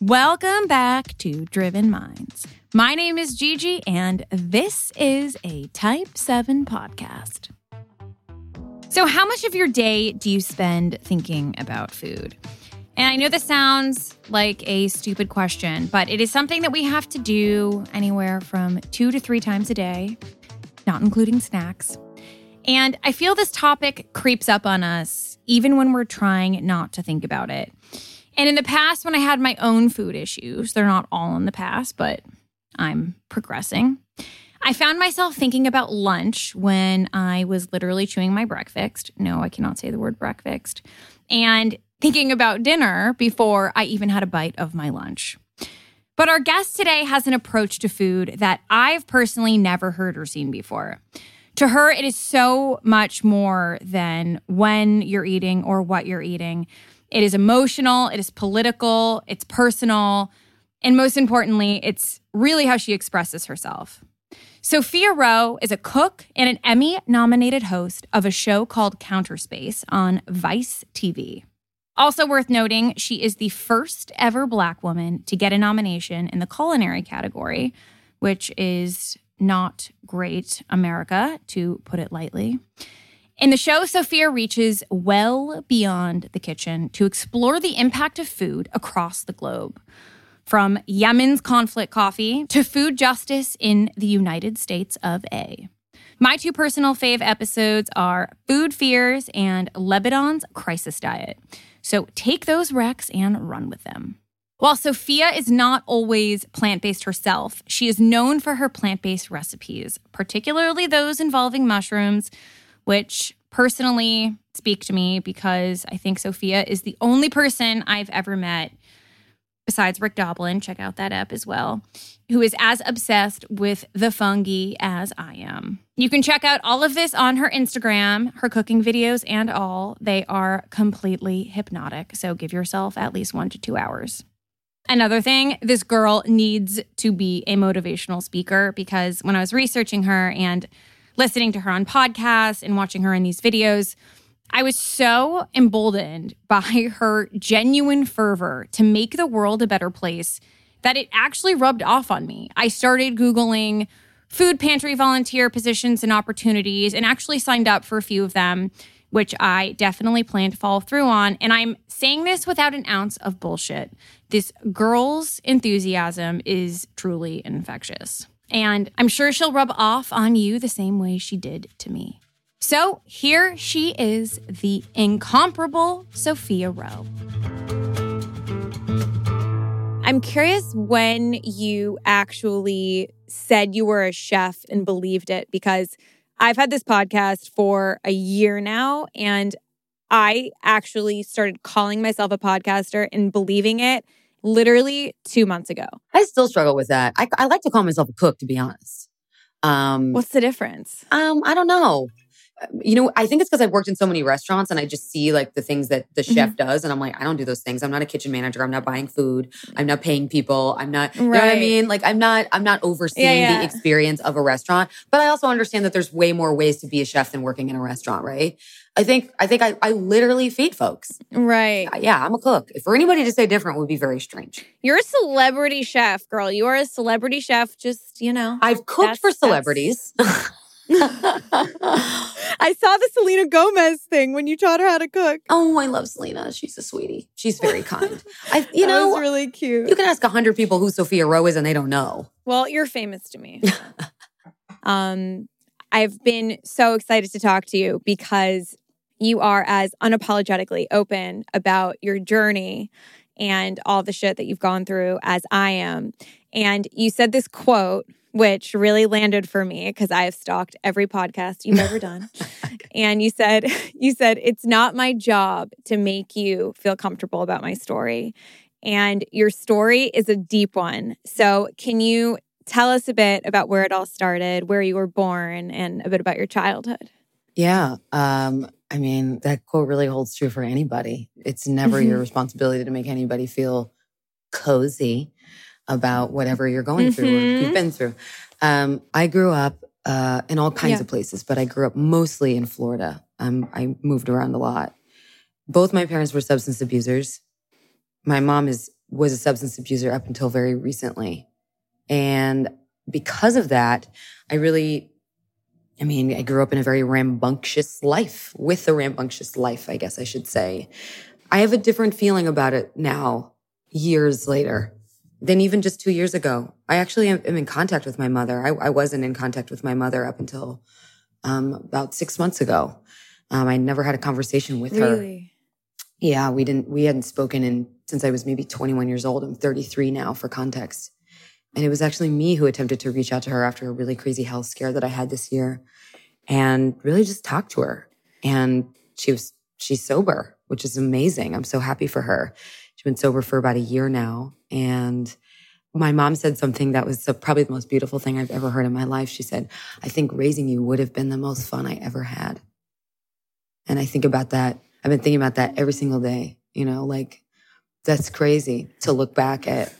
Welcome back to Driven Minds. My name is Gigi, and this is a Type 7 podcast. So, how much of your day do you spend thinking about food? And I know this sounds like a stupid question, but it is something that we have to do anywhere from two to three times a day, not including snacks. And I feel this topic creeps up on us even when we're trying not to think about it. And in the past, when I had my own food issues, they're not all in the past, but I'm progressing. I found myself thinking about lunch when I was literally chewing my breakfast. No, I cannot say the word breakfast. And thinking about dinner before I even had a bite of my lunch. But our guest today has an approach to food that I've personally never heard or seen before. To her, it is so much more than when you're eating or what you're eating. It is emotional, it is political, it's personal, and most importantly, it's really how she expresses herself. Sophia Roe is a cook and an Emmy nominated host of a show called Counterspace on Vice TV. Also worth noting, she is the first ever Black woman to get a nomination in the culinary category, which is not great America, to put it lightly. In the show, Sophia reaches well beyond the kitchen to explore the impact of food across the globe. From Yemen's conflict coffee to food justice in the United States of A. My two personal fave episodes are Food Fears and Lebanon's Crisis Diet. So take those recs and run with them. While Sophia is not always plant based herself, she is known for her plant based recipes, particularly those involving mushrooms, which personally speak to me because I think Sophia is the only person I've ever met besides Rick Doblin, check out that app as well, who is as obsessed with the fungi as I am. You can check out all of this on her Instagram, her cooking videos and all. They are completely hypnotic. So give yourself at least one to two hours. Another thing, this girl needs to be a motivational speaker because when I was researching her and listening to her on podcasts and watching her in these videos, I was so emboldened by her genuine fervor to make the world a better place that it actually rubbed off on me. I started Googling food pantry volunteer positions and opportunities and actually signed up for a few of them, which I definitely plan to follow through on. And I'm saying this without an ounce of bullshit. This girl's enthusiasm is truly infectious. And I'm sure she'll rub off on you the same way she did to me. So here she is, the incomparable Sophia Roe. I'm curious when you actually said you were a chef and believed it because I've had this podcast for a year now and I actually started calling myself a podcaster and believing it literally two months ago. I still struggle with that. I, I like to call myself a cook, to be honest. Um, What's the difference? Um, I don't know. You know, I think it's because I've worked in so many restaurants and I just see like the things that the chef mm-hmm. does. And I'm like, I don't do those things. I'm not a kitchen manager. I'm not buying food. I'm not paying people. I'm not, you know what I mean? Like I'm not, I'm not overseeing yeah, yeah. the experience of a restaurant. But I also understand that there's way more ways to be a chef than working in a restaurant, right? I think I think I, I literally feed folks. Right. Yeah, I'm a cook. For anybody to say different would be very strange. You're a celebrity chef, girl. You are a celebrity chef. Just you know, I've cooked for celebrities. I saw the Selena Gomez thing when you taught her how to cook. Oh, I love Selena. She's a sweetie. She's very kind. I, you know, really cute. You can ask a hundred people who Sophia Roe is, and they don't know. Well, you're famous to me. um, I've been so excited to talk to you because you are as unapologetically open about your journey and all the shit that you've gone through as I am. And you said this quote, which really landed for me because I have stalked every podcast you've ever done. and you said, you said, it's not my job to make you feel comfortable about my story. And your story is a deep one. So can you tell us a bit about where it all started, where you were born, and a bit about your childhood? Yeah. Um, I mean, that quote really holds true for anybody. It's never your mm-hmm. responsibility to make anybody feel cozy about whatever you're going mm-hmm. through or you've mm-hmm. been through. Um, I grew up uh, in all kinds yeah. of places, but I grew up mostly in Florida. Um, I moved around a lot. Both my parents were substance abusers. My mom is was a substance abuser up until very recently. And because of that, I really, I mean, I grew up in a very rambunctious life with a rambunctious life, I guess I should say. I have a different feeling about it now, years later, than even just two years ago. I actually am, in contact with my mother. I, I, wasn't in contact with my mother up until um, about six months ago. Um, I never had a conversation with really? her. Yeah, we didn't. We hadn't spoken in since I was maybe 21 years old. I'm 33 now, for context. And it was actually me who attempted to reach out to her after a really crazy health scare that I had this year, and really just talk to her. And she was she's sober, which is amazing. I'm so happy for her. She's been sober for about a year now, and my mom said something that was probably the most beautiful thing I've ever heard in my life. She said, I think raising you would have been the most fun I ever had. And I think about that. I've been thinking about that every single day. You know, like that's crazy to look back at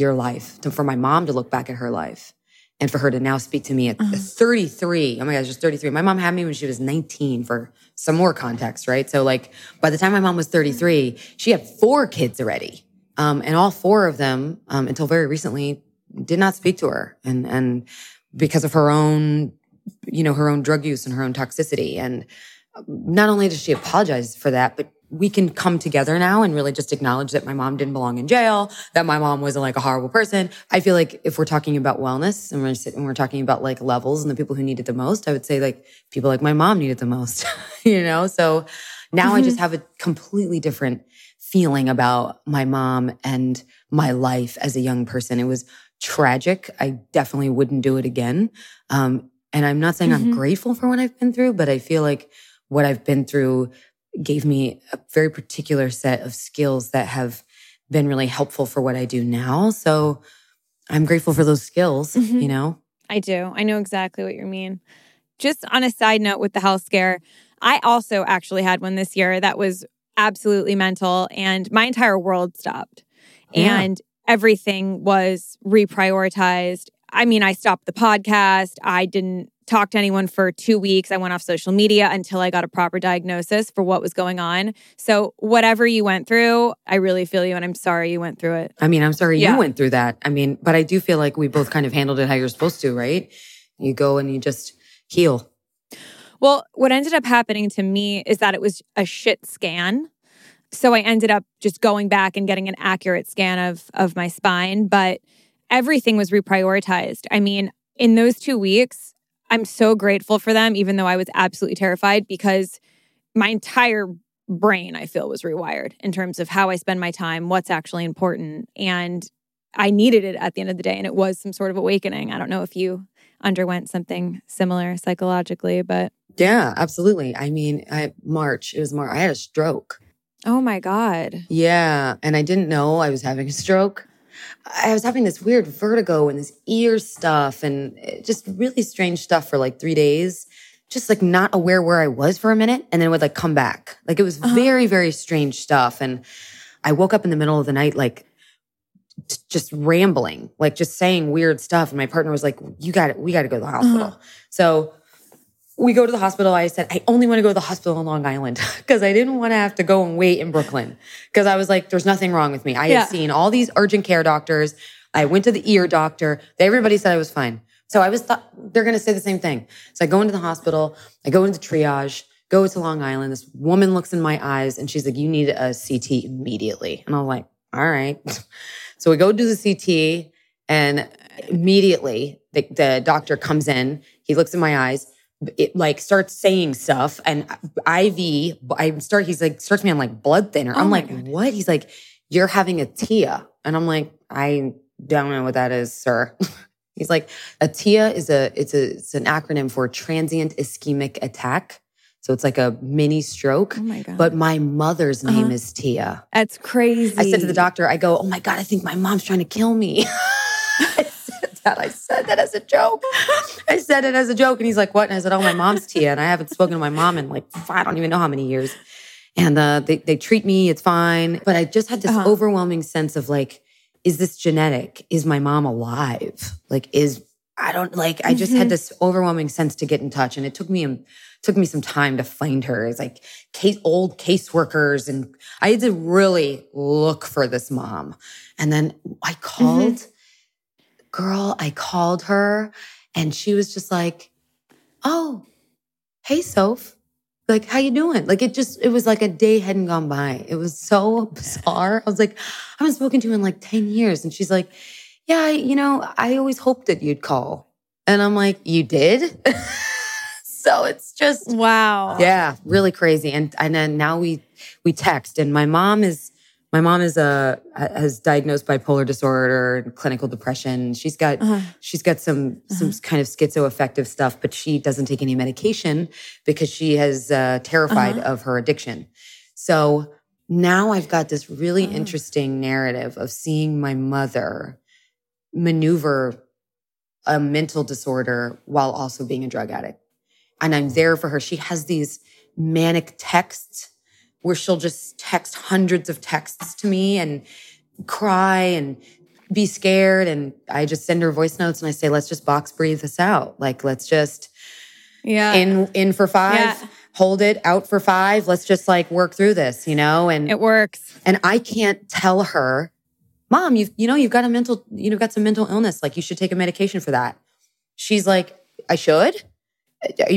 your life, to, for my mom to look back at her life and for her to now speak to me at uh-huh. 33. Oh my gosh, just 33. My mom had me when she was 19 for some more context, right? So like by the time my mom was 33, she had four kids already. Um, and all four of them, um, until very recently, did not speak to her, and and because of her own, you know, her own drug use and her own toxicity. And not only does she apologize for that, but we can come together now and really just acknowledge that my mom didn't belong in jail, that my mom wasn't like a horrible person. I feel like if we're talking about wellness and we're, and we're talking about like levels and the people who need it the most, I would say like people like my mom need it the most, you know? So now mm-hmm. I just have a completely different feeling about my mom and my life as a young person. It was tragic. I definitely wouldn't do it again. Um, and I'm not saying mm-hmm. I'm grateful for what I've been through, but I feel like what I've been through gave me a very particular set of skills that have been really helpful for what I do now. So I'm grateful for those skills, mm-hmm. you know? I do. I know exactly what you mean. Just on a side note with the health scare, I also actually had one this year that was absolutely mental and my entire world stopped yeah. and everything was reprioritized. I mean, I stopped the podcast. I didn't talk to anyone for two weeks. I went off social media until I got a proper diagnosis for what was going on. So, whatever you went through, I really feel you and I'm sorry you went through it. I mean, I'm sorry yeah. you went through that. I mean, but I do feel like we both kind of handled it how you're supposed to, right? You go and you just heal. Well, what ended up happening to me is that it was a shit scan. So I ended up just going back and getting an accurate scan of of my spine, but everything was reprioritized. I mean, in those 2 weeks, I'm so grateful for them even though I was absolutely terrified because my entire brain I feel was rewired in terms of how I spend my time, what's actually important, and I needed it at the end of the day and it was some sort of awakening. I don't know if you underwent something similar psychologically, but yeah, absolutely. I mean, I March, it was March. I had a stroke. Oh my God. Yeah. And I didn't know I was having a stroke. I was having this weird vertigo and this ear stuff and just really strange stuff for like three days. Just like not aware where I was for a minute and then it would like come back. Like it was uh-huh. very, very strange stuff. And I woke up in the middle of the night, like just rambling, like just saying weird stuff. And my partner was like, you got it. We got to go to the hospital. Uh-huh. So we go to the hospital. I said, I only want to go to the hospital in Long Island because I didn't want to have to go and wait in Brooklyn because I was like, there's nothing wrong with me. I yeah. had seen all these urgent care doctors. I went to the ear doctor. Everybody said I was fine. So I was thought they're going to say the same thing. So I go into the hospital. I go into triage, go to Long Island. This woman looks in my eyes and she's like, you need a CT immediately. And I'm like, all right. So we go do the CT and immediately the, the doctor comes in. He looks in my eyes it like starts saying stuff and IV, I start, he's like, starts me on like blood thinner. Oh I'm like, God. what? He's like, you're having a TIA. And I'm like, I don't know what that is, sir. he's like, a TIA is a, it's a, it's an acronym for transient ischemic attack. So it's like a mini stroke. Oh my God. But my mother's name uh-huh. is Tia. That's crazy. I said to the doctor, I go, oh my God, I think my mom's trying to kill me. that. I said that as a joke. I said it as a joke. And he's like, what? And I said, oh, my mom's Tia. And I haven't spoken to my mom in like, I don't even know how many years. And uh, they, they treat me, it's fine. But I just had this uh-huh. overwhelming sense of like, is this genetic? Is my mom alive? Like, is, I don't like, I just mm-hmm. had this overwhelming sense to get in touch. And it took me, took me some time to find her. It's like case, old caseworkers. And I had to really look for this mom. And then I called, mm-hmm. Girl, I called her and she was just like, Oh, hey, Soph. Like how you doing? Like it just it was like a day hadn't gone by. It was so bizarre. I was like i haven't spoken to you in like 10 years. And she's like yeah you know i always hoped that you'd call. And i'm like you did? So it's just wow. Yeah really crazy. And and then now we we text and my mom is my mom is a has diagnosed bipolar disorder and clinical depression. She's got uh-huh. she's got some uh-huh. some kind of schizoaffective stuff, but she doesn't take any medication because she has uh, terrified uh-huh. of her addiction. So now I've got this really oh. interesting narrative of seeing my mother maneuver a mental disorder while also being a drug addict. And I'm there for her. She has these manic texts where she'll just text hundreds of texts to me and cry and be scared. And I just send her voice notes and I say, let's just box breathe this out. Like, let's just, yeah, in, in for five. Yeah. Hold it out for five. Let's just like work through this, you know? And it works. And I can't tell her, mom, you you know, you've got a mental, you know, got some mental illness. Like you should take a medication for that. She's like, I should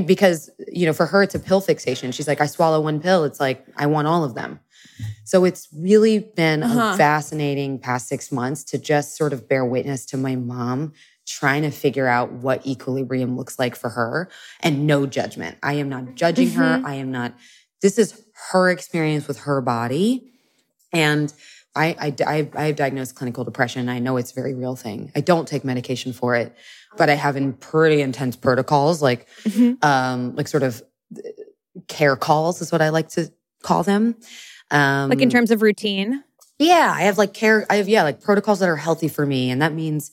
because you know for her it's a pill fixation she's like i swallow one pill it's like i want all of them so it's really been uh-huh. a fascinating past six months to just sort of bear witness to my mom trying to figure out what equilibrium looks like for her and no judgment i am not judging mm-hmm. her i am not this is her experience with her body and I, I, I have diagnosed clinical depression. I know it's a very real thing. I don't take medication for it but I have in pretty intense protocols, like, mm-hmm. um, like sort of care calls is what I like to call them. Um, like in terms of routine. Yeah, I have like care. I have yeah, like protocols that are healthy for me, and that means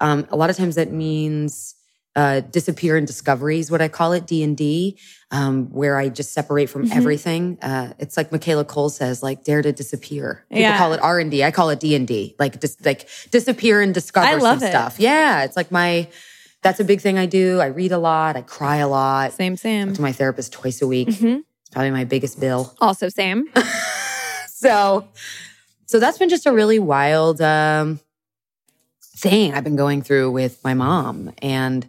um, a lot of times that means uh, disappear and discovery is what I call it, D and D, um, where I just separate from mm-hmm. everything. Uh, it's like Michaela Coel says, like dare to disappear. People yeah. call it R and D. I call it D and D, like just like disappear and discover I love some it. stuff. Yeah, it's like my. That's a big thing I do. I read a lot. I cry a lot. Same, same. to my therapist twice a week. Mm-hmm. It's probably my biggest bill. Also, same. so, so that's been just a really wild um, thing I've been going through with my mom, and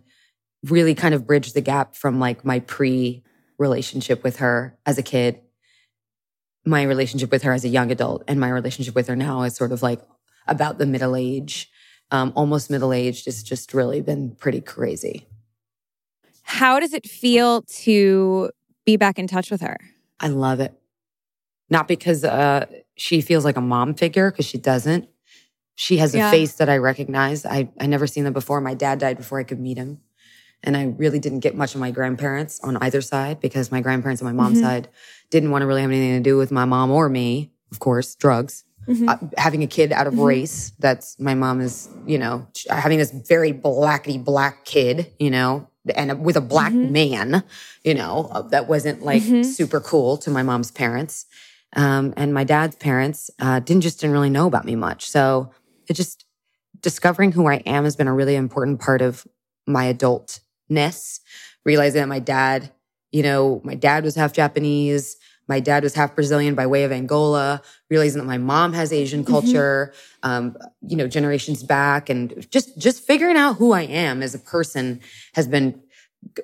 really kind of bridge the gap from like my pre relationship with her as a kid, my relationship with her as a young adult, and my relationship with her now is sort of like about the middle age, um, almost middle aged. It's just really been pretty crazy. How does it feel to be back in touch with her? I love it. Not because uh, she feels like a mom figure, because she doesn't. She has a yeah. face that I recognize. I I never seen them before. My dad died before I could meet him. And I really didn't get much of my grandparents on either side because my grandparents on my mom's mm-hmm. side didn't want to really have anything to do with my mom or me. Of course, drugs. Mm-hmm. Uh, having a kid out of mm-hmm. race, that's my mom is, you know, having this very blackety black kid, you know, and with a black mm-hmm. man, you know, uh, that wasn't like mm-hmm. super cool to my mom's parents. Um, and my dad's parents uh, didn't just didn't really know about me much. So it just discovering who I am has been a really important part of my adult ness, realizing that my dad, you know, my dad was half Japanese. My dad was half Brazilian by way of Angola, realizing that my mom has Asian mm-hmm. culture, mm-hmm. um, you know, generations back and just, just figuring out who I am as a person has been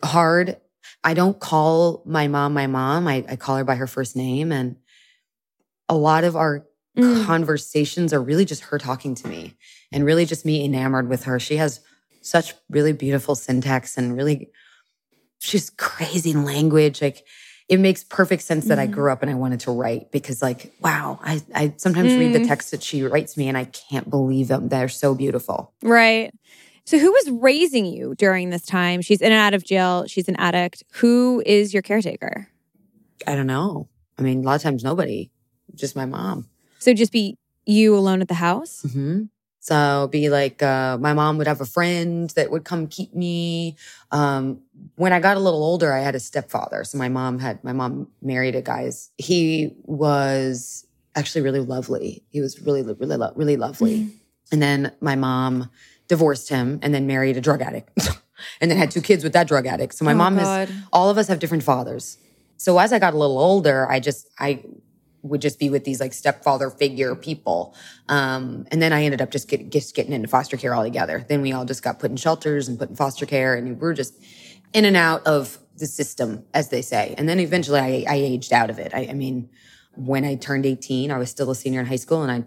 hard. I don't call my mom my mom. I, I call her by her first name. And a lot of our mm. conversations are really just her talking to me and really just me enamored with her. She has such really beautiful syntax and really she's crazy language. Like it makes perfect sense that mm. I grew up and I wanted to write because like, wow, I, I sometimes mm. read the mm. text that she writes me and I can't believe them. They're so beautiful. Right. So who was raising you during this time? She's in and out of jail. She's an addict. Who is your caretaker? I don't know. I mean, a lot of times nobody, just my mom. So just be you alone at the house? Mm-hmm. So be like, uh, my mom would have a friend that would come keep me. Um, when I got a little older, I had a stepfather. So my mom had, my mom married a guy. he was actually really lovely. He was really, really, really lovely. Mm-hmm. And then my mom divorced him, and then married a drug addict. and then had two kids with that drug addict. So my Oh, mom God. is all of us have different fathers. So as I got a little older, I just I would just be with these like stepfather figure people. Um, and then I ended up just, get, just getting into foster care altogether. Then we all just got put in shelters and put in foster care and we were just in and out of the system, as they say. And then eventually I, I aged out of it. I, I mean, when I turned 18, I was still a senior in high school and I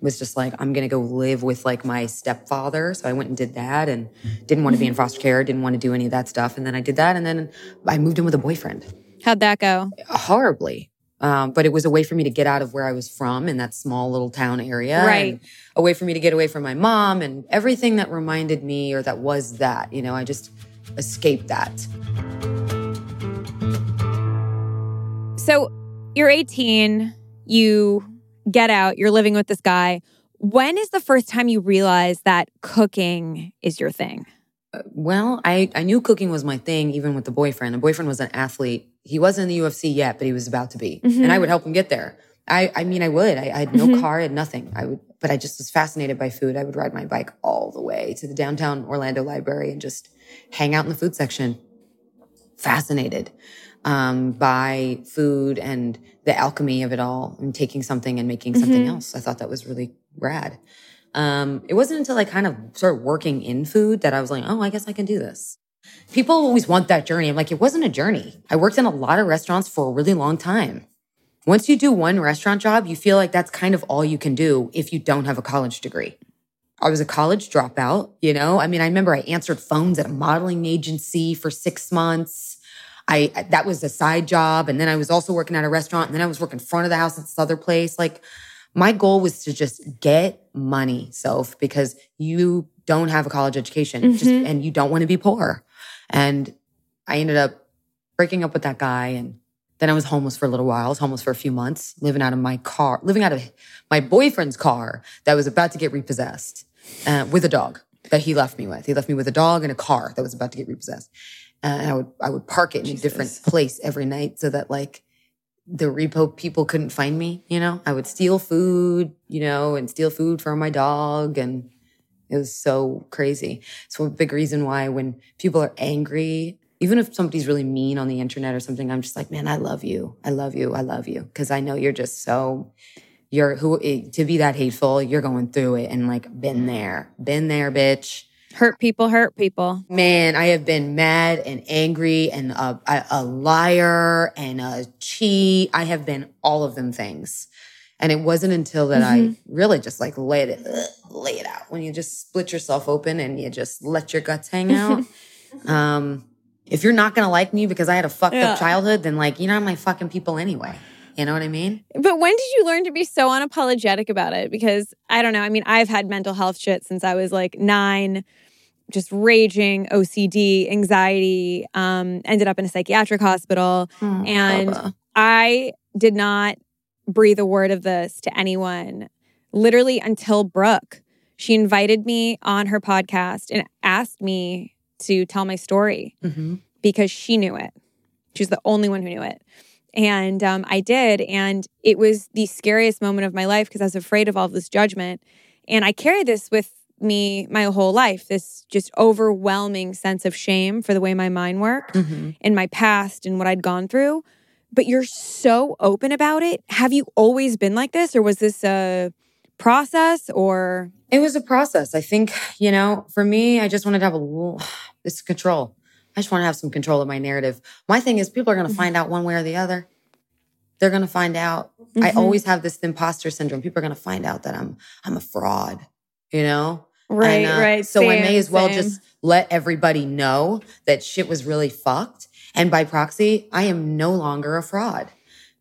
was just like, I'm going to go live with like my stepfather. So I went and did that and didn't want to be in foster care, didn't want to do any of that stuff. And then I did that. And then I moved in with a boyfriend How'd that go? horribly. Um, but it was a way for me to get out of where I was from in that small little town area. Right. A way for me to get away from my mom and everything that reminded me or that was that. You know, I just escaped that. So you're 18, you get out, you're living with this guy. When is the first time you realize that cooking is your thing? Well, I, I knew cooking was my thing, even with the boyfriend. The boyfriend was an athlete. He wasn't in the UFC yet, but he was about to be. And I would help him get there. I, I mean, I would. I, I had no car, I had nothing. I would, but I just was fascinated by food. I would ride my bike all the way to the downtown Orlando library and just hang out in the food section. Fascinated um, by food and the alchemy of it all and taking something and making something else. I thought that was really rad. Um, it wasn't until I kind of started working in food that I was like, oh, I guess I can do this. People always want that journey. I'm like, it wasn't a journey. I worked in a lot of restaurants for a really long time. Once you do one restaurant job, you feel like that's kind of all you can do if you don't have a college degree. I was a college dropout, you know? I mean, I remember I answered phones at a modeling agency for six months. I that was a side job. And then I was also working at a restaurant. And then I was working front of the house at this other place. Like my goal was to just get money, Soph, because you don't have a college education just, mm-hmm. and you don't want to be poor. And I ended up breaking up with that guy and then I was homeless for a little while. I was homeless for a few months, living out of my car, living out of my boyfriend's car that was about to get repossessed uh, with a dog that he left me with. He left me with a dog and a car that was about to get repossessed. Uh, and I would I would park it in a different place every night so that like the repo people couldn't find me. You know, I would steal food, you know, and steal food from my dog, and it was so crazy. So a big reason why when people are angry, even if somebody's really mean on the internet or something, I'm just like, man, I love you, I love you, I love you, because I know you're just so. You're who eh, to be that hateful. You're going through it and like been there, been there, bitch. Hurt people hurt people. Man, I have been mad and angry and a, a liar and a cheat. I have been all of them things. And it wasn't until that I really just like laid it, lay it out when you just split yourself open and you just let your guts hang out. um, if you're not gonna like me because I had a fucked Yeah. up childhood, then like you're not my fucking people anyway. You know what I mean? But when did you learn to be so unapologetic about it? Because I don't know. I mean, I've had mental health shit since I was like nine, just raging OCD, anxiety, um, ended up in a psychiatric hospital. and Bubba. I did not breathe a word of this to anyone literally until Brooke. She invited me on her podcast and asked me to tell my story Mhm. because she knew it. She was the only one who knew it. And um, I did. And it was the scariest moment of my life because I was afraid of all of this judgment. And I carried this with me my whole life this just overwhelming sense of shame for the way my mind worked Mhm. and my past and what I'd gone through. But you're so open about it. Have you always been like this, or was this a process or? It was a process. I think, you know, for me, I just wanted to have a little this control. I just want to have some control of my narrative. My thing is people are going to find out one way or the other. They're going to find out. I Mhm. always have this imposter syndrome. People are going to find out that I'm I'm a fraud, you know? Right, And, uh, right. So I may as well same. just let everybody know that shit was really fucked. And by proxy, I am no longer a fraud.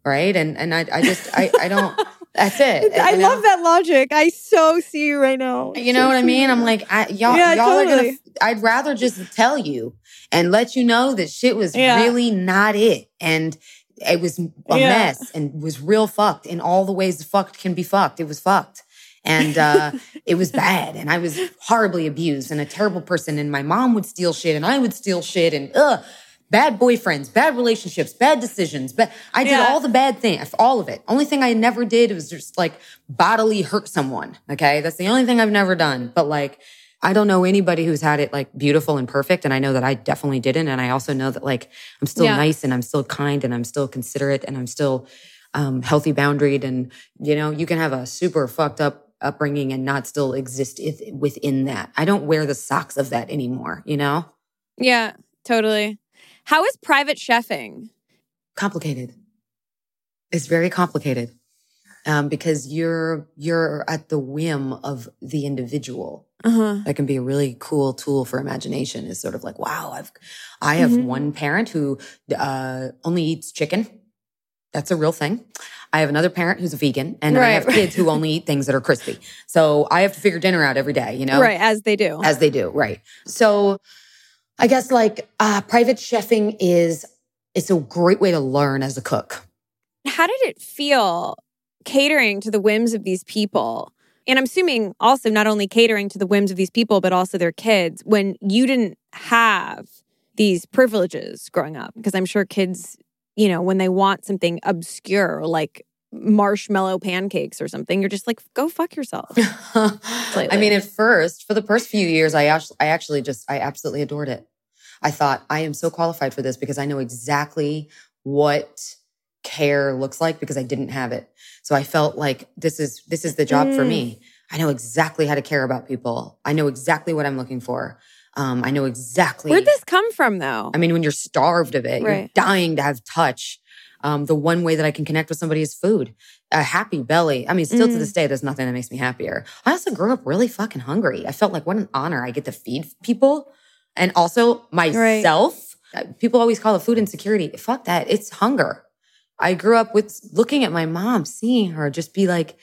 Right. And and I I just I I don't that's it. I you know? love that logic. I so see you right now. You know what I mean? I'm like, I, y'all, Yeah, y'all are totally. gonna. I'd rather just tell you and let you know that shit was Yeah. really not it, and it was a Yeah. mess and was real fucked in all the ways fucked can be fucked. It was fucked, and uh, it was bad, and I was horribly abused and a terrible person, and my mom would steal shit, and I would steal shit, and ugh. Bad boyfriends, bad relationships, bad decisions. But I did Yeah. all the bad things, all of it. Only thing I never did was just like bodily hurt someone. Okay. That's the only thing I've never done. But like I don't know anybody who's had it like beautiful and perfect. And I know that I definitely didn't. And I also know that like I'm still yeah. nice and I'm still kind and I'm still considerate and I'm still um, healthy boundaried. And, you know, you can have a super fucked up upbringing and not still exist within that. I don't wear the socks of that anymore, you know? Yeah, totally. How is private chefing? Complicated. It's very complicated um, because you're you're at the whim of the individual. Uh-huh. That can be a really cool tool for imagination. Is sort of like, wow, I've I have mm-hmm. one parent who uh, only eats chicken. That's a real thing. I have another parent who's a vegan, and right. I have kids who only eat things that are crispy. So I have to figure dinner out every day. You know, right? As they do, as they do, right? So I guess like uh, private chefing is it's a great way to learn as a cook. How did it feel catering to the whims of these people. And I'm assuming also not only catering to the whims of these people, but also their kids when you didn't have these privileges growing up. Because I'm sure kids, you know, when they want something obscure like marshmallow pancakes or something, you're just like, go fuck yourself. I mean, at first, for the first few years, I actually, I actually just, I absolutely adored it. I thought, I am so qualified for this because I know exactly what care looks like because I didn't have it. So I felt like this is this is the job mm. for me. Mm. I know exactly how to care about people. I know exactly what I'm looking for. Um, I know exactly. Where'd this come from, though? I mean, when you're starved of it, right. you're dying to have touch. Um, the one way that I can connect with somebody is food. A happy belly. I mean, still mm. to this day, there's nothing that makes me happier. I also grew up really fucking hungry. I felt like what an honor I get to feed people and also myself. Right. People always call it food insecurity. Fuck that. It's hunger. I grew up with looking at my mom, seeing her just be like,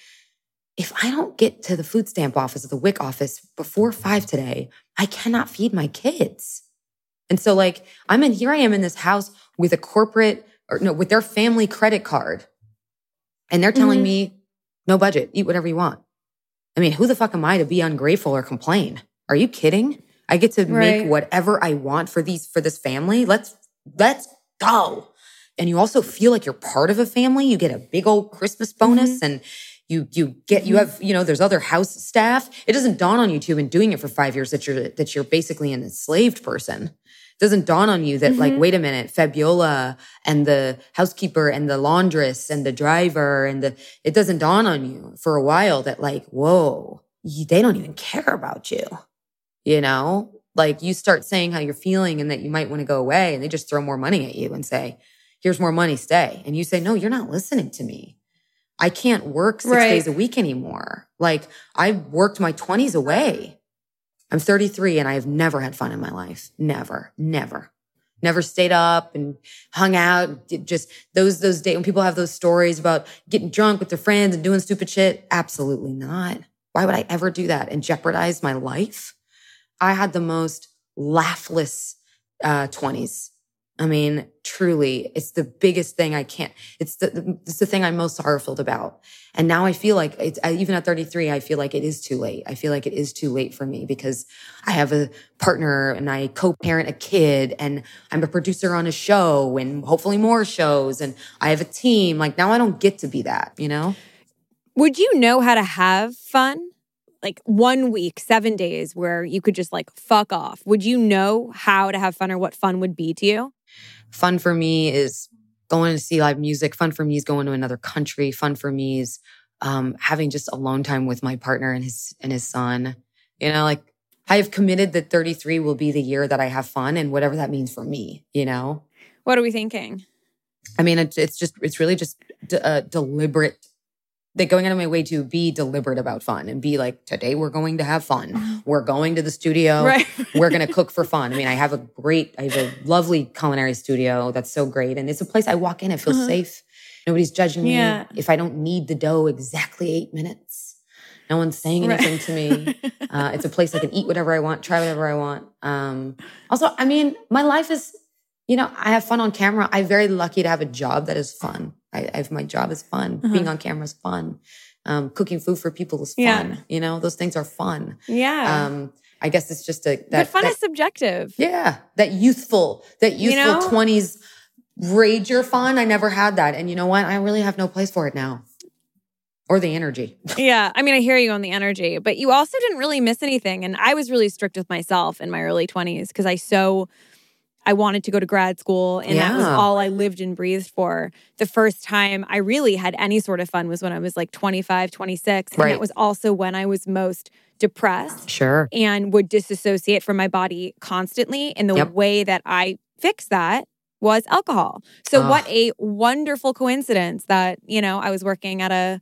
if I don't get to the food stamp office or the WIC office before five today, I cannot feed my kids. And so, like, I'm in here, I am in this house with a corporate or no, with their family credit card. And they're telling mm-hmm. me, no budget, eat whatever you want. I mean, who the fuck am I to be ungrateful or complain? Are you kidding? I get to right. make whatever I want for these, for this family. Let's, let's go and you also feel like you're part of a family. You get a big old Christmas bonus mm-hmm. and you you get you mm-hmm. have you know there's other house staff. It doesn't dawn on you too in doing it for 5 years that you're that you're basically an enslaved person. It doesn't dawn on you that mm-hmm. like wait a minute, Fabiola and the housekeeper and the laundress and the driver and the it doesn't dawn on you for a while that like whoa, they don't even care about you. You know? Like you start saying how you're feeling and that you might want to go away and they just throw more money at you and say, here's more money, stay. And you say, no, you're not listening to me. I can't work six right. days a week anymore. Like I worked my 20s away. I'm 33 and I have never had fun in my life. Never, never, never stayed up and hung out. Just those, those days when people have those stories about getting drunk with their friends and doing stupid shit. Absolutely not. Why would I ever do that and jeopardize my life? I had the most laughless uh, 20s I mean, truly, it's the biggest thing I can't, it's the, it's the thing I'm most sorrowful about. And now I feel like it's, even at 33, I feel like it is too late. I feel like it is too late for me because I have a partner and I co-parent a kid and I'm a producer on a show and hopefully more shows. And I have a team. Like now I don't get to be that, you know? Would you know how to have fun? Like one week, seven days where you could just like fuck off, would you know how to have fun or what fun would be to you? Fun for me is going to see live music. Fun for me is going to another country. Fun for me is um, having just alone time with my partner and his and his son. You know, like I have committed that 33 will be the year that I have fun and whatever that means for me. You know, what are we thinking? I mean, it's, it's just it's really just d- uh, deliberate that going out of my way to be deliberate about fun and be like, today we're going to have fun. Uh-huh. We're going to the studio. Right. we're going to cook for fun. I mean, I have a great, I have a lovely culinary studio that's so great. And it's a place I walk in, I feel uh-huh. safe. Nobody's judging yeah. me. If I don't knead the dough exactly eight minutes, no one's saying anything right. to me. Uh, it's a place I can eat whatever I want, try whatever I want. Um, also, I mean, my life is, you know, I have fun on camera. I'm very lucky to have a job that is fun. I, I have my job is fun. Uh-huh. Being on camera is fun. Um, cooking food for people is fun. Yeah. You know, those things are fun. Yeah. Um, I guess it's just a that but fun that, is subjective. Yeah, that youthful, that youthful twenties you know? rager fun. I never had that, and you know what? I really have no place for it now. or the energy. yeah. I mean, I hear you on the energy, but you also didn't really miss anything. And I was really strict with myself in my early 20s because I so I wanted to go to grad school and yeah. that was all I lived and breathed for. The first time I really had any sort of fun was when I was like 25, 26. And right. that was also when I was most depressed. Sure. And would disassociate from my body constantly. And the yep. way that I fixed that was alcohol. So, Ugh. what a wonderful coincidence that, you know, I was working at a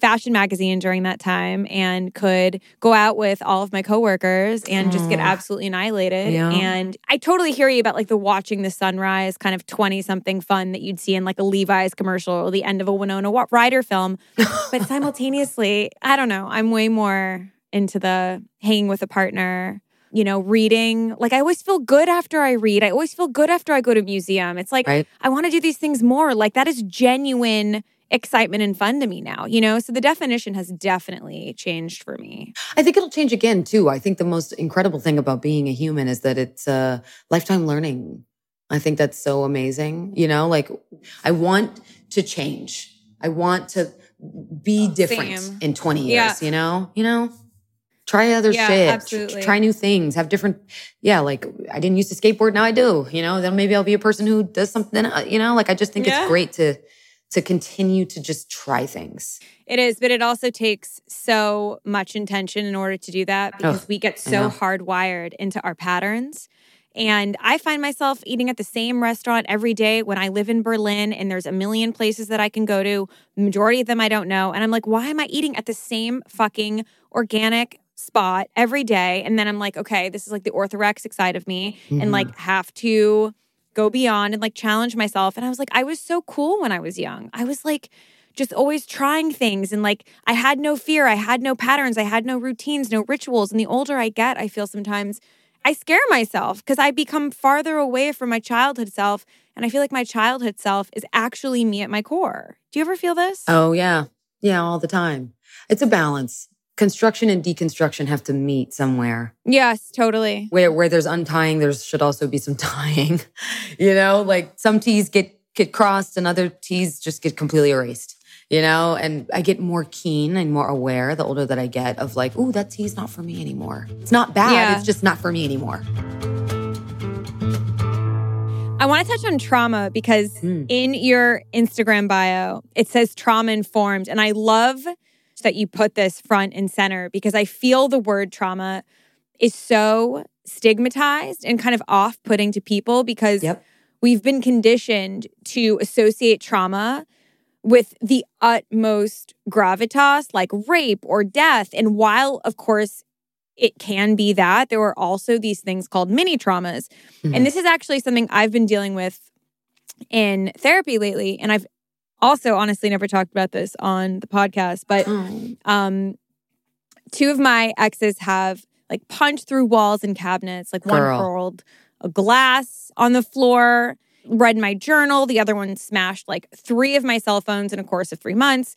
fashion magazine during that time and could go out with all of my coworkers and just get absolutely annihilated. Yeah. And I totally hear you about like the watching the sunrise kind of 20 something fun that you'd see in like a Levi's commercial or the end of a Winona Ryder film. but simultaneously, I don't know, I'm way more into the hanging with a partner you know, reading. Like I always feel good after I read. I always feel good after I go to museum. It's like right. I want to do these things more. Like that is genuine excitement and fun to me now, you know? So the definition has definitely changed for me. I think it'll change again too. I think the most incredible thing about being a human is that it's a uh, lifetime learning. I think that's so amazing. You know, like I want to change. I want to be different Same. in 20 years, yeah. you know? You know? Try other yeah, shit. Absolutely. Try new things. Have different. Yeah, like I didn't used to skateboard. Now I do. You know, then maybe I'll be a person who does something. Uh, you know, like I just think yeah. it's great to to continue to just try things. It is, but it also takes so much intention in order to do that because we get so hardwired into our patterns. And I find myself eating at the same restaurant every day when I live in Berlin and there's a million places that I can go to. majority of them I don't know. And I'm like, why am I eating at the same fucking organic spot every day? And then I'm like, okay, this is like the orthorexic side of me mm-hmm. and like have to go beyond and like challenge myself. And I was like, I was so cool when I was young. I was like, just always trying things and like I had no fear, I had no patterns, I had no routines, no rituals. And the older I get, I feel sometimes I scare myself because I become farther away from my childhood self. And I feel like my childhood self is actually me at my core. Do you ever feel this? Oh, yeah. Yeah, all the time. It's a balance construction and deconstruction have to meet somewhere. Yes, totally. Where where there's untying, there should also be some tying. you know, like some T's get get crossed and other T's just get completely erased. You know, and I get more keen and more aware the older that I get of like, oh, that T's not for me anymore. It's not bad. Yeah. It's just not for me anymore. I want to touch on trauma because mm. in your Instagram bio, it says trauma informed. And I love that you put this front and center because I feel the word trauma is so stigmatized and kind of off putting to people because yep. we've been conditioned to associate trauma with the utmost gravitas, like rape or death. And while, of course, it can be that, there are also these things called mini traumas. Mm-hmm. And this is actually something I've been dealing with in therapy lately. And I've also honestly never talked about this on the podcast, but oh. um, two of my exes have like punched through walls and cabinets. Like Girl. one hurled a glass on the floor, read my journal. The other one smashed like three of my cell phones in a course of three months.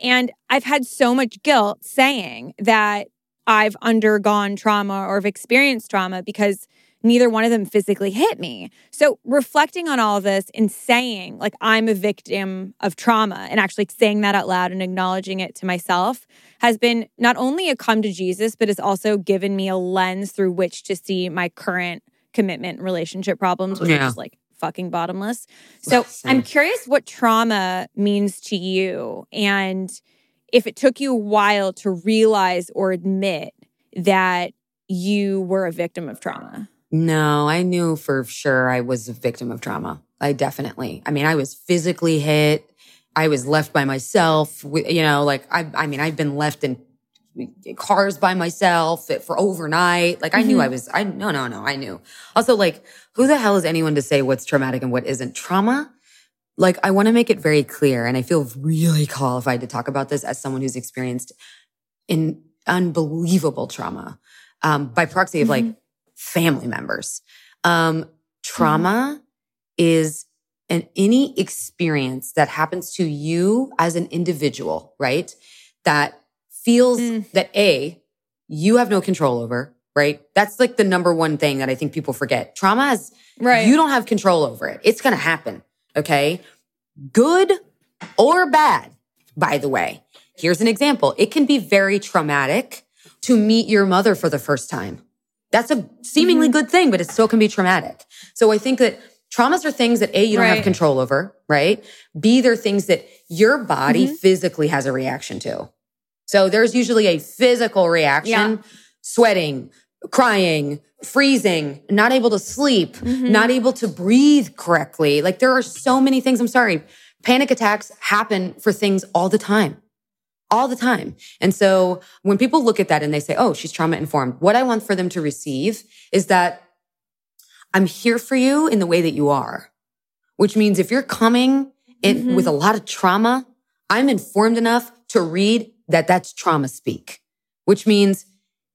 And I've had so much guilt saying that I've undergone trauma or have experienced trauma because neither one of them physically hit me. So reflecting on all of this and saying, like, I'm a victim of trauma and actually saying that out loud and acknowledging it to myself has been not only a come to Jesus, but has also given me a lens through which to see my current commitment relationship problems, which yeah. are just like fucking bottomless. So I'm curious what trauma means to you and if it took you a while to realize or admit that you were a victim of trauma. No, I knew for sure I was a victim of trauma. I definitely, I mean, I was physically hit. I was left by myself. You know, like I, I mean, I've been left in cars by myself for overnight. Like I mm-hmm. knew I was, I, no, no, no, I knew. Also, like, who the hell is anyone to say what's traumatic and what isn't? Trauma? Like, I want to make it very clear. And I feel really qualified to talk about this as someone who's experienced in unbelievable trauma, um, by proxy of mm-hmm. like family members. Um, trauma mm-hmm. is an any experience that happens to you as an individual, right? That feels mm. that A, you have no control over, right? That's like the number one thing that I think people forget. Trauma is, right. you don't have control over it. It's going to happen. Okay. Good or bad, by the way. Here's an example. It can be very traumatic to meet your mother for the first time. That's a seemingly mm-hmm. good thing, but it still can be traumatic. So I think that traumas are things that A, you don't right. have control over, right? B, they're things that your body mm-hmm. physically has a reaction to. So there's usually a physical reaction, yeah. sweating, crying, freezing, not able to sleep, mm-hmm. not able to breathe correctly. Like there are so many things. I'm sorry. Panic attacks happen for things all the time all the time. And so when people look at that and they say, oh, she's trauma informed, what I want for them to receive is that I'm here for you in the way that you are, which means if you're coming in mm-hmm. with a lot of trauma, I'm informed enough to read that that's trauma speak, which means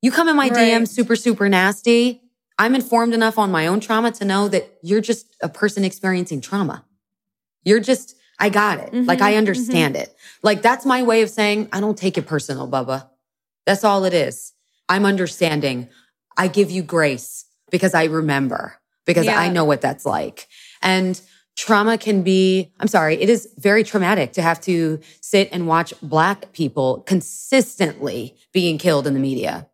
you come in my right. DM super, super nasty. I'm informed enough on my own trauma to know that you're just a person experiencing trauma. You're just, I got it. Mm-hmm, like I mm-hmm. understand mm-hmm. it. Like that's my way of saying, I don't take it personal, Bubba. That's all it is. I'm understanding. I give you grace because I remember, because yeah. I know what that's like. And trauma can be, I'm sorry, it is very traumatic to have to sit and watch Black people consistently being killed in the media.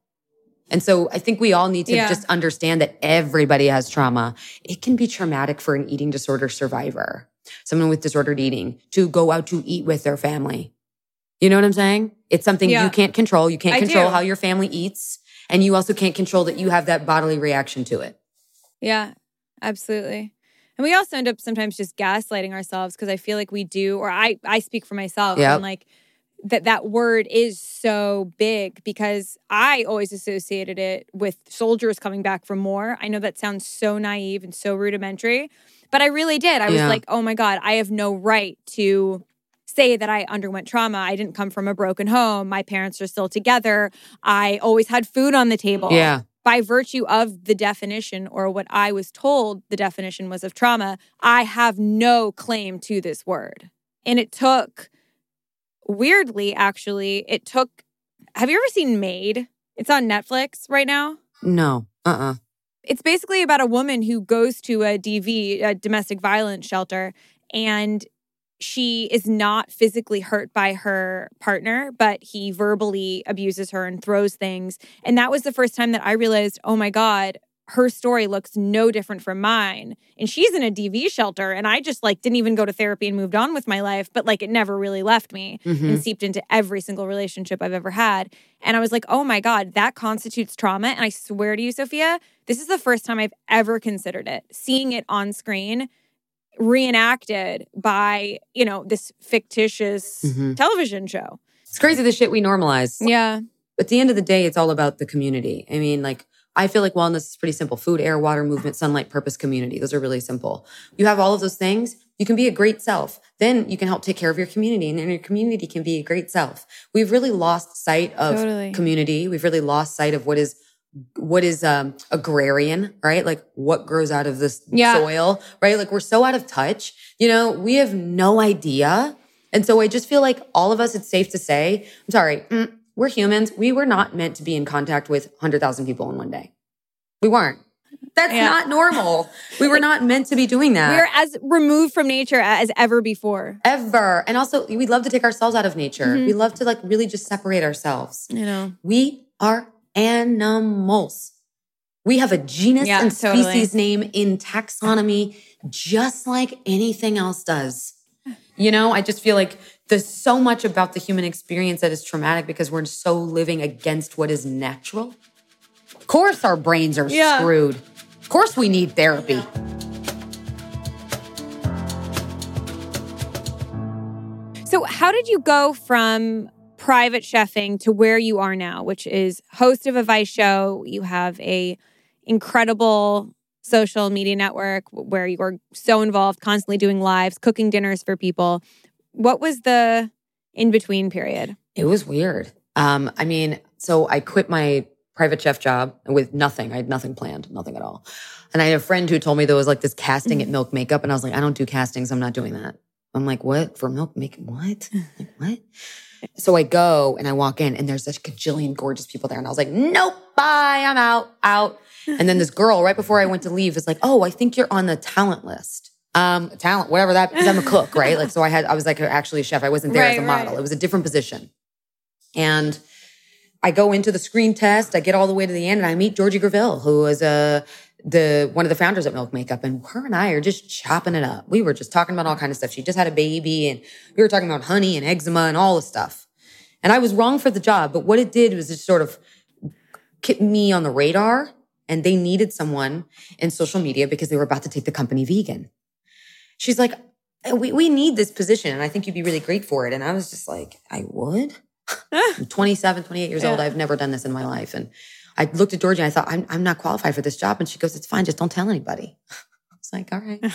And so I think we all need to yeah. just understand that everybody has trauma. It can be traumatic for an eating disorder survivor someone with disordered eating to go out to eat with their family. You know what I'm saying? It's something yeah. you can't control. You can't I control do. how your family eats. And you also can't control that you have that bodily reaction to it. Yeah, absolutely. And we also end up sometimes just gaslighting ourselves because I feel like we do, or I, I speak for myself. Yep. And like that that word is so big because I always associated it with soldiers coming back from war. I know that sounds so naive and so rudimentary, but I really did. I was like, oh my God, I have no right to say that I underwent trauma. I didn't come from a broken home. My parents are still together. I always had food on the table. Yeah. By virtue of the definition or what I was told the definition was of trauma, I have no claim to this word. And it took, weirdly, actually, it took. Have you ever seen Maid? It's on Netflix right now. No. Uh uh-uh. uh it's basically about a woman who goes to a DV, a domestic violence shelter, and she is not physically hurt by her partner, but he verbally abuses her and throws things. And that was the first time that I realized, oh my God, her story looks no different from mine. And she's in a DV shelter. And I just like didn't even go to therapy and moved on with my life, but like it never really left me mm-hmm. and seeped into every single relationship I've ever had. And I was like, oh my God, that constitutes trauma. And I swear to you, Sophia, this is the first time I've ever considered it. Seeing it on screen reenacted by, you know, this fictitious mm-hmm. television show. It's crazy the shit we normalize. Yeah. At the end of the day, it's all about the community. I mean, like, I feel like wellness is pretty simple food, air, water, movement, sunlight, purpose, community. Those are really simple. You have all of those things, you can be a great self. Then you can help take care of your community, and then your community can be a great self. We've really lost sight of totally. community. We've really lost sight of what is what is um agrarian, right? Like what grows out of this yeah. soil, right? Like we're so out of touch. You know, we have no idea. And so I just feel like all of us, it's safe to say, I'm sorry, mm, we're humans. We were not meant to be in contact with 100,000 people in one day. We weren't. That's yeah. not normal. We were not meant to be doing that. We're as removed from nature as ever before. Ever. And also, we love to take ourselves out of nature. Mm-hmm. We love to like really just separate ourselves. You know, we are animals. We have a genus yeah, and species totally. name in taxonomy, just like anything else does. You know, I just feel like there's so much about the human experience that is traumatic because we're so living against what is natural. Of course, our brains are yeah. screwed. Of course, we need therapy. So, how did you go from private chefing to where you are now, which is host of a Vice show? You have a incredible social media network where you are so involved, constantly doing lives, cooking dinners for people. What was the in between period? It was weird. Um, I mean, so I quit my private chef job with nothing. I had nothing planned, nothing at all. And I had a friend who told me there was like this casting at mm-hmm. Milk Makeup, and I was like, I don't do castings. I'm not doing that. I'm like, what for Milk Makeup? What? Like, what? So I go and I walk in, and there's such gajillion gorgeous people there, and I was like, nope, bye, I'm out, out. And then this girl right before I went to leave is like, oh, I think you're on the talent list um, talent, whatever that, because I'm a cook, right? Like, so I had, I was like actually a chef. I wasn't there right, as a model. Right. It was a different position. And I go into the screen test, I get all the way to the end, and I meet Georgie Greville, who was a the one of the founders at Milk Makeup, and her and I are just chopping it up. We were just talking about all kind of stuff. She just had a baby, and we were talking about honey and eczema and all the stuff. And I was wrong for the job, but what it did was just sort of keep me on the radar. And they needed someone in social media because they were about to take the company vegan. She's like, uh, we, we need this position. And I think you'd be really great for it. And I was just like, I would. I'm 27, 28 years yeah. old. I've never done this in my life. And I looked at Georgie and I thought, I'm, I'm not qualified for this job. And she goes, It's fine. Just don't tell anybody. I was like, All right.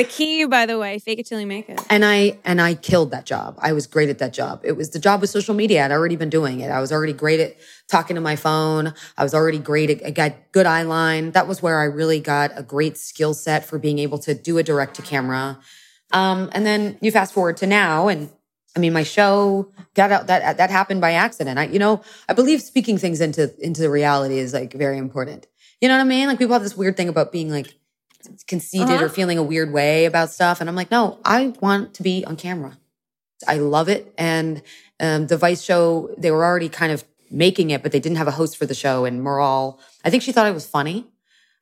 the key, by the way, fake it till you make it. And I and I killed that job. I was great at that job. It was the job with social media. I'd already been doing it. I was already great at talking to my phone. I was already great at I got good eye line. That was where I really got a great skill set for being able to do a direct to camera. Um, and then you fast forward to now and I mean, my show got out that that happened by accident. I, you know, I believe speaking things into into the reality is like very important. You know what I mean? Like people have this weird thing about being like conceited uh-huh. or feeling a weird way about stuff, and I'm like, no, I want to be on camera. I love it. And um, the Vice show, they were already kind of making it, but they didn't have a host for the show. And Moral, I think she thought it was funny.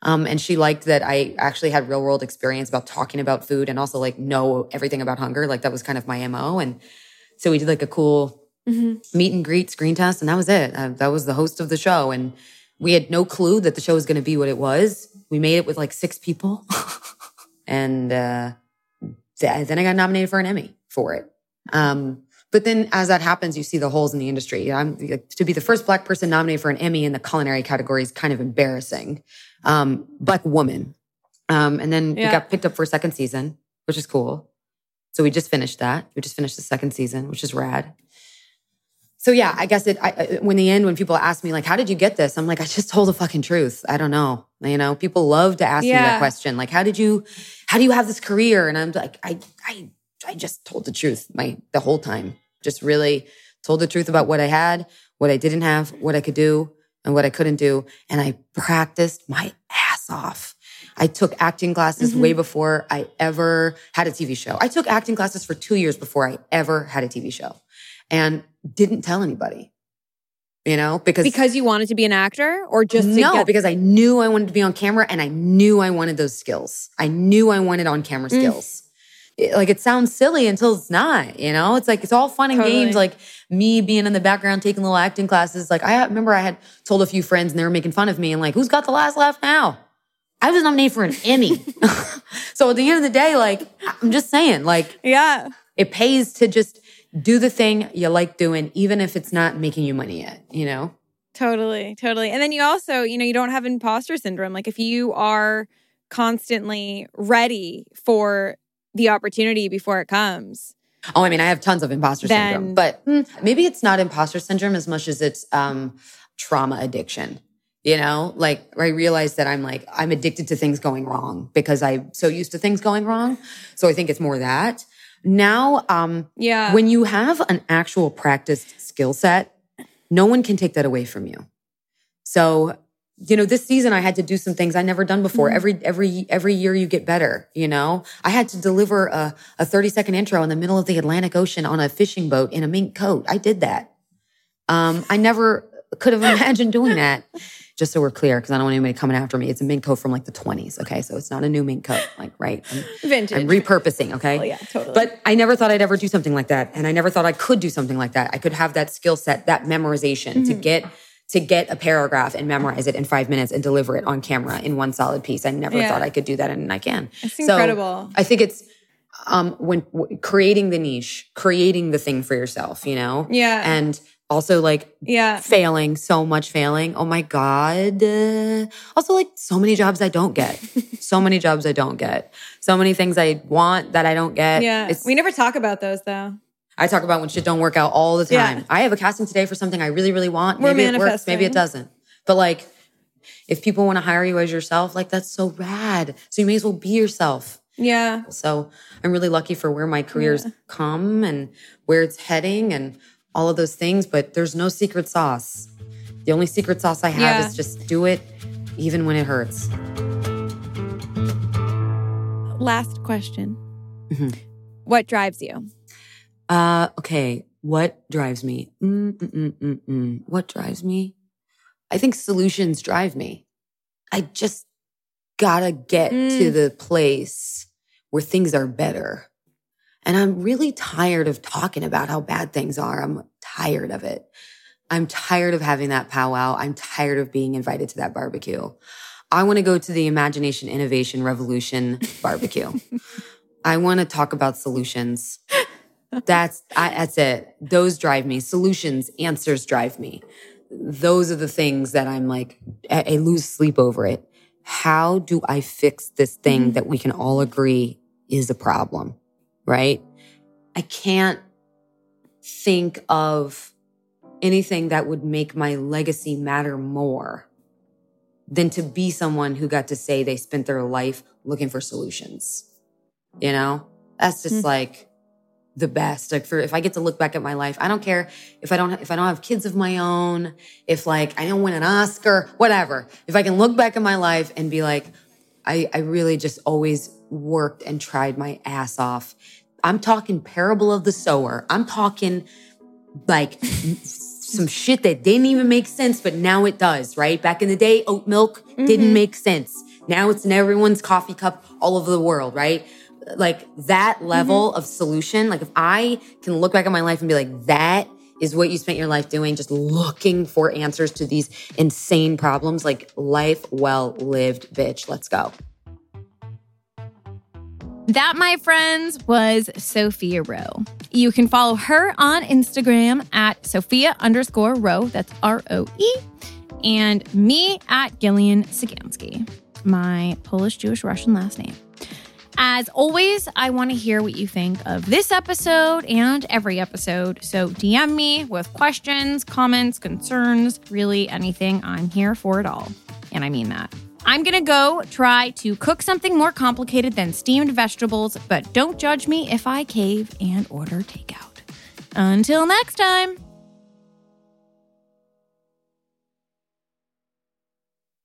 Um, and she liked that I actually had real world experience about talking about food and also like know everything about hunger. Like that was kind of my MO. And so we did like a cool mm-hmm. meet and greet screen test and that was it. Uh, that was the host of the show. And we had no clue that the show was going to be what it was. We made it with like six people. and, uh, then I got nominated for an Emmy for it. Um, but then as that happens, you see the holes in the industry. I'm, to be the first black person nominated for an Emmy in the culinary category is kind of embarrassing um, black woman. Um, and then yeah. we got picked up for a second season, which is cool. So we just finished that. We just finished the second season, which is rad. So yeah, I guess it. I, when the end, when people ask me like, "How did you get this?" I'm like, I just told the fucking truth. I don't know. You know, people love to ask yeah. me that question, like, "How did you? How do you have this career?" And I'm like, I, I, I just told the truth my the whole time. Just really told the truth about what I had, what I didn't have, what I could do, and what I couldn't do. And I practiced my ass off. I took acting classes mm-hmm. way before I ever had a TV show. I took acting classes for two years before I ever had a TV show and didn't tell anybody. You know, because because you wanted to be an actor, or just no, get- because I knew I wanted to be on camera, and I knew I wanted those skills. I knew I wanted on camera mm. skills it, like it sounds silly until it's not, you know? It's like it's all fun and totally. games. Like me being in the background taking little acting classes. Like I remember I had told a few friends and they were making fun of me and like, who's got the last laugh now? I was nominated for an Emmy. so at the end of the day, like I'm just saying, like, yeah, it pays to just do the thing you like doing, even if it's not making you money yet, you know? Totally, totally. And then you also, you know, you don't have imposter syndrome. Like if you are constantly ready for the opportunity before it comes. Oh, I mean, I have tons of imposter then, syndrome, but hmm, maybe it's not imposter syndrome as much as it's um, trauma addiction. You know, like I realize that I'm like, I'm addicted to things going wrong because I'm so used to things going wrong. So I think it's more that. Now, um, yeah, when you have an actual practiced skill set, no one can take that away from you. So you know, this season I had to do some things I never done before. Mm-hmm. Every every every year you get better, you know. I had to deliver a, a 30 second intro in the middle of the Atlantic Ocean on a fishing boat in a mink coat. I did that. Um, I never could have imagined doing that. Just so we're clear, because I don't want anybody coming after me. It's a mink coat from like the 20s. Okay. So it's not a new mink coat. Like, right. I'm, Vintage. I'm repurposing. Okay. Oh, yeah, totally. But I never thought I'd ever do something like that. And I never thought I could do something like that. I could have that skill set, that memorization mm-hmm. to get to get a paragraph and memorize it in five minutes and deliver it on camera in one solid piece. I never yeah. thought I could do that, and I can. It's so incredible. I think it's um, when w- creating the niche, creating the thing for yourself, you know? Yeah. And also like yeah failing so much failing oh my god uh, also like so many jobs i don't get so many jobs i don't get so many things i want that i don't get yeah it's, we never talk about those though I talk about when shit don't work out all the time. Yeah. I have a casting today for something I really, really want. We're maybe it works, maybe it doesn't. But like, if people want to hire you as yourself, like that's so rad. So you may as well be yourself. Yeah. So I'm really lucky for where my career's yeah. come and where it's heading and all of those things. But there's no secret sauce. The only secret sauce I have yeah. is just do it even when it hurts. Last question. Mm-hmm. What drives you? Uh, okay. What drives me? Mm-mm-mm-mm. What drives me? I think solutions drive me. I just gotta get mm. to the place where things are better. And I'm really tired of talking about how bad things are. I'm tired of it. I'm tired of having that powwow. I'm tired of being invited to that barbecue. I want to go to the Imagination Innovation Revolution barbecue. I want to talk about solutions. That's I, that's it. Those drive me. Solutions, answers drive me. Those are the things that I'm like I, I lose sleep over it. How do I fix this thing mm-hmm. that we can all agree is a problem? Right? I can't think of anything that would make my legacy matter more than to be someone who got to say they spent their life looking for solutions. You know, that's just mm-hmm. like the best. Like for if I get to look back at my life, I don't care if I don't if I don't have kids of my own, if like I don't win an Oscar, whatever. If I can look back at my life and be like, I I really just always worked and tried my ass off. I'm talking parable of the sower. I'm talking like some shit that didn't even make sense, but now it does, right? Back in the day, oat milk mm-hmm. didn't make sense. Now it's in everyone's coffee cup all over the world, right? Like that level mm-hmm. of solution. Like if I can look back at my life and be like, that is what you spent your life doing, just looking for answers to these insane problems, like life well lived, bitch. Let's go. That, my friends, was Sophia Roe. You can follow her on Instagram at Sophia underscore Roe, that's R O E, and me at Gillian Cyganski, my Polish Jewish Russian last name. As always, I want to hear what you think of this episode and every episode. So DM me with questions, comments, concerns, really anything. I'm here for it all. And I mean that. I'm gonna go try to cook something more complicated than steamed vegetables, but don't judge me if I cave and order takeout. Until next time.